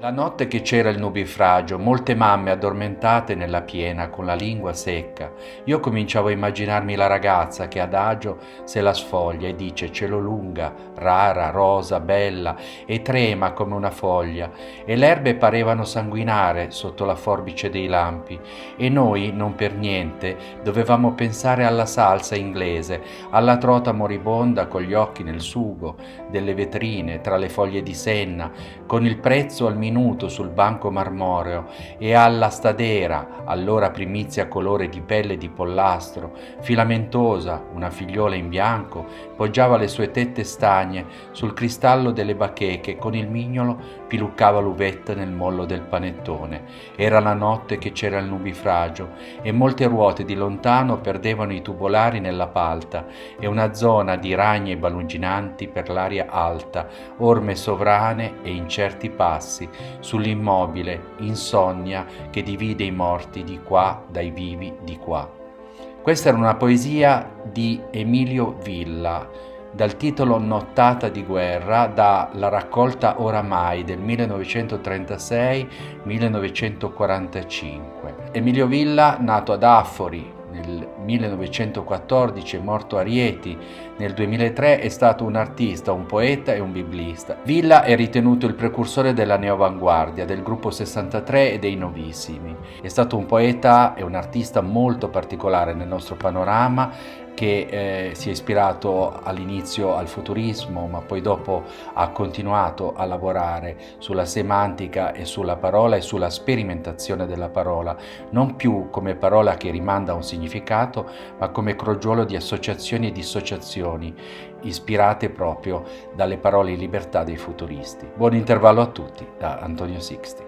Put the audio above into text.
La notte che c'era il nubifragio, molte mamme addormentate nella piena con la lingua secca. Io cominciavo a immaginarmi la ragazza che adagio se la sfoglia e dice cielo lunga, rara, rosa, bella e trema come una foglia e le erbe parevano sanguinare sotto la forbice dei lampi e noi non per niente dovevamo pensare alla salsa inglese, alla trota moribonda con gli occhi nel sugo delle vetrine tra le foglie di senna, con il prezzo al minuto sul banco marmoreo e alla stadera, allora primizia colore di pelle di pollastro, filamentosa, una figliola in bianco, poggiava le sue tette stagne sul cristallo delle bacheche, con il mignolo piluccava l'uvetta nel mollo del panettone. Era la notte che c'era il nubifragio e molte ruote di lontano perdevano i tubolari nella palta e una zona di ragni balunginanti per l'aria alta, orme sovrane e incerti passi, sull'immobile, insonnia che divide i morti di qua dai vivi di qua. Questa era una poesia di Emilio Villa dal titolo Nottata di guerra dalla raccolta Oramai del 1936-1945. Emilio Villa, nato ad Affori nel 1914 e morto a Rieti nel 2003, è stato un artista, un poeta e un biblista. Villa è ritenuto il precursore della neoavanguardia, del gruppo 63 e dei Novissimi. È stato un poeta e un artista molto particolare nel nostro panorama che eh, si è ispirato all'inizio al futurismo, ma poi dopo ha continuato a lavorare sulla semantica e sulla parola e sulla sperimentazione della parola, non più come parola che rimanda a un significato, ma come crogiolo di associazioni e dissociazioni, ispirate proprio dalle parole libertà dei futuristi. Buon intervallo a tutti da Antonio Sixti.